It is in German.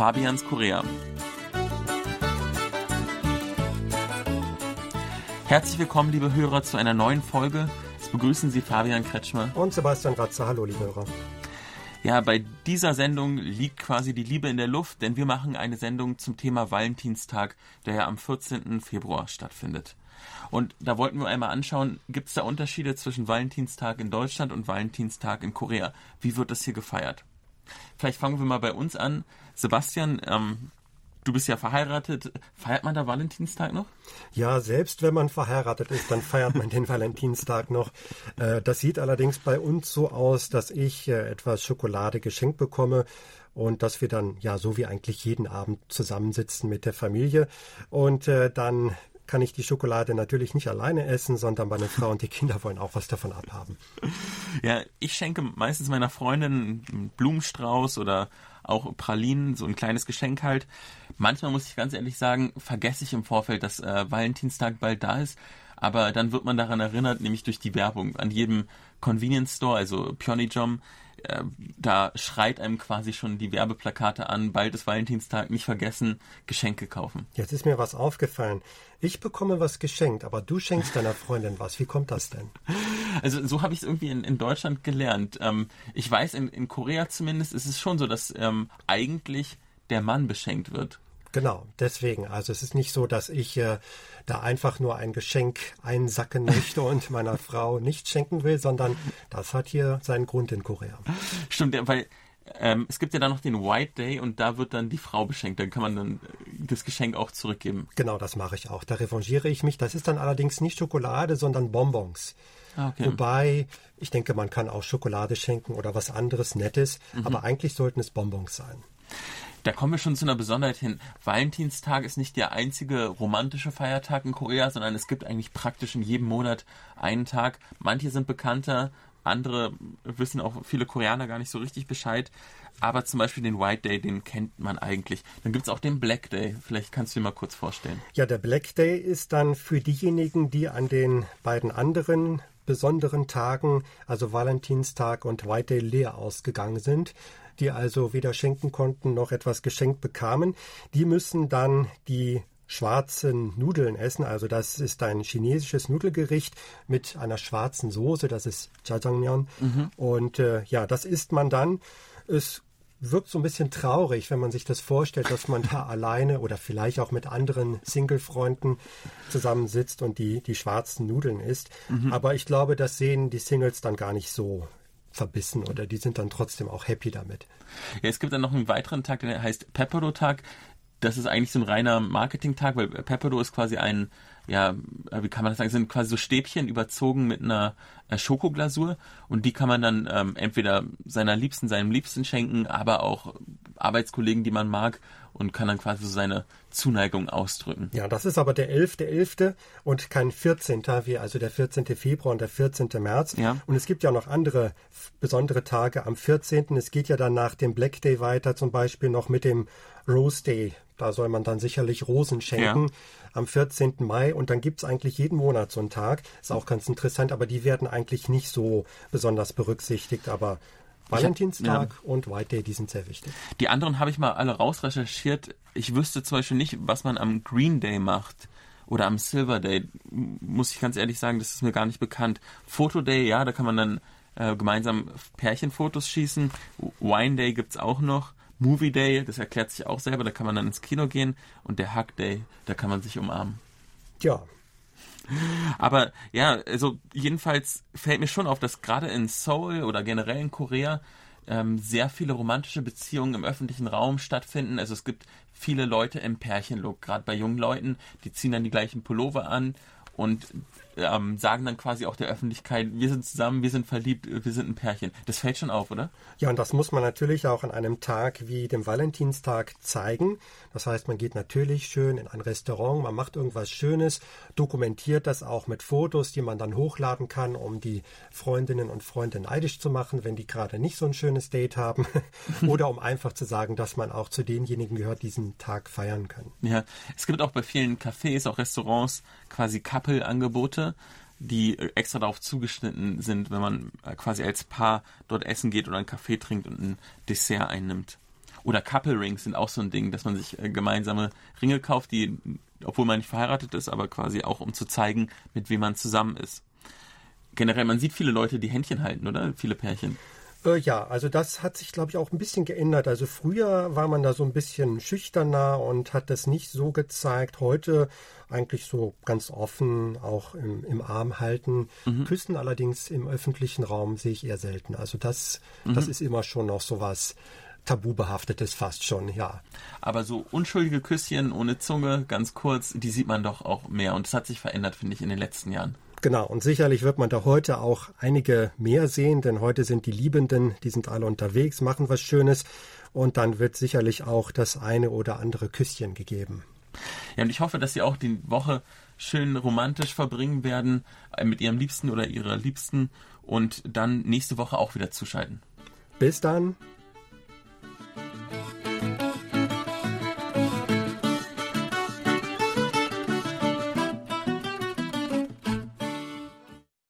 Fabians Korea. Herzlich willkommen, liebe Hörer, zu einer neuen Folge. Es begrüßen Sie Fabian Kretschmer und Sebastian Ratzer. Hallo, liebe Hörer. Ja, bei dieser Sendung liegt quasi die Liebe in der Luft, denn wir machen eine Sendung zum Thema Valentinstag, der ja am 14. Februar stattfindet. Und da wollten wir einmal anschauen, gibt es da Unterschiede zwischen Valentinstag in Deutschland und Valentinstag in Korea? Wie wird das hier gefeiert? Vielleicht fangen wir mal bei uns an. Sebastian, ähm, du bist ja verheiratet. Feiert man da Valentinstag noch? Ja, selbst wenn man verheiratet ist, dann feiert man den Valentinstag noch. Äh, das sieht allerdings bei uns so aus, dass ich äh, etwas Schokolade geschenkt bekomme und dass wir dann ja so wie eigentlich jeden Abend zusammensitzen mit der Familie und äh, dann kann ich die Schokolade natürlich nicht alleine essen, sondern meine Frau und die Kinder wollen auch was davon abhaben. Ja, ich schenke meistens meiner Freundin einen Blumenstrauß oder auch Pralinen, so ein kleines Geschenk halt. Manchmal muss ich ganz ehrlich sagen, vergesse ich im Vorfeld, dass äh, Valentinstag bald da ist. Aber dann wird man daran erinnert, nämlich durch die Werbung. An jedem Convenience Store, also Pyeonijom, äh, da schreit einem quasi schon die Werbeplakate an, bald ist Valentinstag, nicht vergessen, Geschenke kaufen. Jetzt ist mir was aufgefallen. Ich bekomme was geschenkt, aber du schenkst deiner Freundin was. Wie kommt das denn? Also so habe ich es irgendwie in, in, Deutschland gelernt. Ähm, ich weiß, in, in, Korea zumindest ist es schon so, dass ähm, eigentlich der Mann beschenkt wird. Genau, deswegen. Also es ist nicht so, dass ich äh, da einfach nur ein Geschenk einsacken möchte und meiner Frau nicht schenken will, sondern das hat hier seinen Grund in Korea. Stimmt, weil ähm, es gibt ja dann noch den White Day und da wird dann die Frau beschenkt. Dann kann man dann das Geschenk auch zurückgeben. Genau, das mache ich auch. Da revanchiere ich mich. Das ist dann allerdings nicht Schokolade, sondern Bonbons. Ah, okay. Wobei, ich denke, man kann auch Schokolade schenken oder was anderes Nettes, mhm. aber eigentlich sollten es Bonbons sein. Da kommen wir schon zu einer Besonderheit hin. Valentinstag ist nicht der einzige romantische Feiertag in Korea, sondern es gibt eigentlich praktisch in jedem Monat einen Tag. Manche sind bekannter, andere wissen auch viele Koreaner gar nicht so richtig Bescheid. Aber zum Beispiel den White Day, den kennt man eigentlich. Dann gibt es auch den Black Day. Vielleicht kannst du dir mal kurz vorstellen. Ja, der Black Day ist dann für diejenigen, die an den beiden anderen besonderen Tagen, also Valentinstag und White Day, leer ausgegangen sind die also weder schenken konnten noch etwas geschenkt bekamen, die müssen dann die schwarzen Nudeln essen. Also das ist ein chinesisches Nudelgericht mit einer schwarzen Soße, das ist Jajangmyeon. Mhm. Und äh, ja, das isst man dann. Es wirkt so ein bisschen traurig, wenn man sich das vorstellt, dass man da alleine oder vielleicht auch mit anderen Single-Freunden zusammensitzt und die, die schwarzen Nudeln isst. Mhm. Aber ich glaube, das sehen die Singles dann gar nicht so verbissen oder die sind dann trotzdem auch happy damit. Ja, es gibt dann noch einen weiteren Tag, der heißt Pepero-Tag. Das ist eigentlich so ein reiner Marketing-Tag, weil Pepero ist quasi ein, ja, wie kann man das sagen, sind quasi so Stäbchen überzogen mit einer äh, Schokoglasur und die kann man dann ähm, entweder seiner Liebsten, seinem Liebsten schenken, aber auch Arbeitskollegen, die man mag und kann dann quasi so seine Zuneigung ausdrücken. Ja, das ist aber der 11.11. .11. und kein 14. wie also der 14. Februar und der 14. März. Ja. Und es gibt ja noch andere besondere Tage am 14. Es geht ja dann nach dem Black Day weiter, zum Beispiel noch mit dem Rose Day. Da soll man dann sicherlich Rosen schenken. Ja am 14. Mai und dann gibt es eigentlich jeden Monat so einen Tag. Ist auch ganz interessant, aber die werden eigentlich nicht so besonders berücksichtigt. Aber Valentinstag ja. und White Day, die sind sehr wichtig. Die anderen habe ich mal alle rausrecherchiert. Ich wüsste zum Beispiel nicht, was man am Green Day macht oder am Silver Day. Muss ich ganz ehrlich sagen, das ist mir gar nicht bekannt. Photo Day, ja, da kann man dann äh, gemeinsam Pärchenfotos schießen. Wine Day gibt es auch noch. Movie Day, das erklärt sich auch selber, da kann man dann ins Kino gehen. Und der Hug Day, da kann man sich umarmen. Ja, aber ja, also jedenfalls fällt mir schon auf, dass gerade in Seoul oder generell in Korea ähm, sehr viele romantische Beziehungen im öffentlichen Raum stattfinden. Also es gibt viele Leute im Pärchenlook, gerade bei jungen Leuten, die ziehen dann die gleichen Pullover an und ähm, sagen dann quasi auch der Öffentlichkeit, wir sind zusammen, wir sind verliebt, wir sind ein Pärchen. Das fällt schon auf, oder? Ja, und das muss man natürlich auch an einem Tag wie dem Valentinstag zeigen. Das heißt, man geht natürlich schön in ein Restaurant, man macht irgendwas Schönes, dokumentiert das auch mit Fotos, die man dann hochladen kann, um die Freundinnen und Freunde neidisch zu machen, wenn die gerade nicht so ein schönes Date haben. oder um einfach zu sagen, dass man auch zu denjenigen gehört, diesen Tag feiern können. Ja, es gibt auch bei vielen Cafés, auch Restaurants, quasi Couple-Angebote, die extra darauf zugeschnitten sind, wenn man quasi als Paar dort essen geht oder einen Kaffee trinkt und ein Dessert einnimmt. Oder Couple Rings sind auch so ein Ding, dass man sich äh, gemeinsame Ringe kauft, die, obwohl man nicht verheiratet ist, aber quasi auch um zu zeigen, mit wem man zusammen ist. Generell, man sieht viele Leute, die Händchen halten, oder? Viele Pärchen. Äh, ja, also das hat sich, glaube ich, auch ein bisschen geändert. Also früher war man da so ein bisschen schüchterner und hat das nicht so gezeigt. Heute eigentlich so ganz offen, auch im, im Arm halten. Mhm. Küssen allerdings im öffentlichen Raum sehe ich eher selten. Also das, mhm. das ist immer schon noch so was Tabubehaftetes fast schon, ja. Aber so unschuldige Küsschen ohne Zunge, ganz kurz, die sieht man doch auch mehr. Und das hat sich verändert, finde ich, in den letzten Jahren. Genau, und sicherlich wird man da heute auch einige mehr sehen, denn heute sind die Liebenden, die sind alle unterwegs, machen was Schönes und dann wird sicherlich auch das eine oder andere Küsschen gegeben. Ja, und ich hoffe, dass Sie auch die Woche schön romantisch verbringen werden äh, mit Ihrem Liebsten oder Ihrer Liebsten und dann nächste Woche auch wieder zuschalten. Bis dann.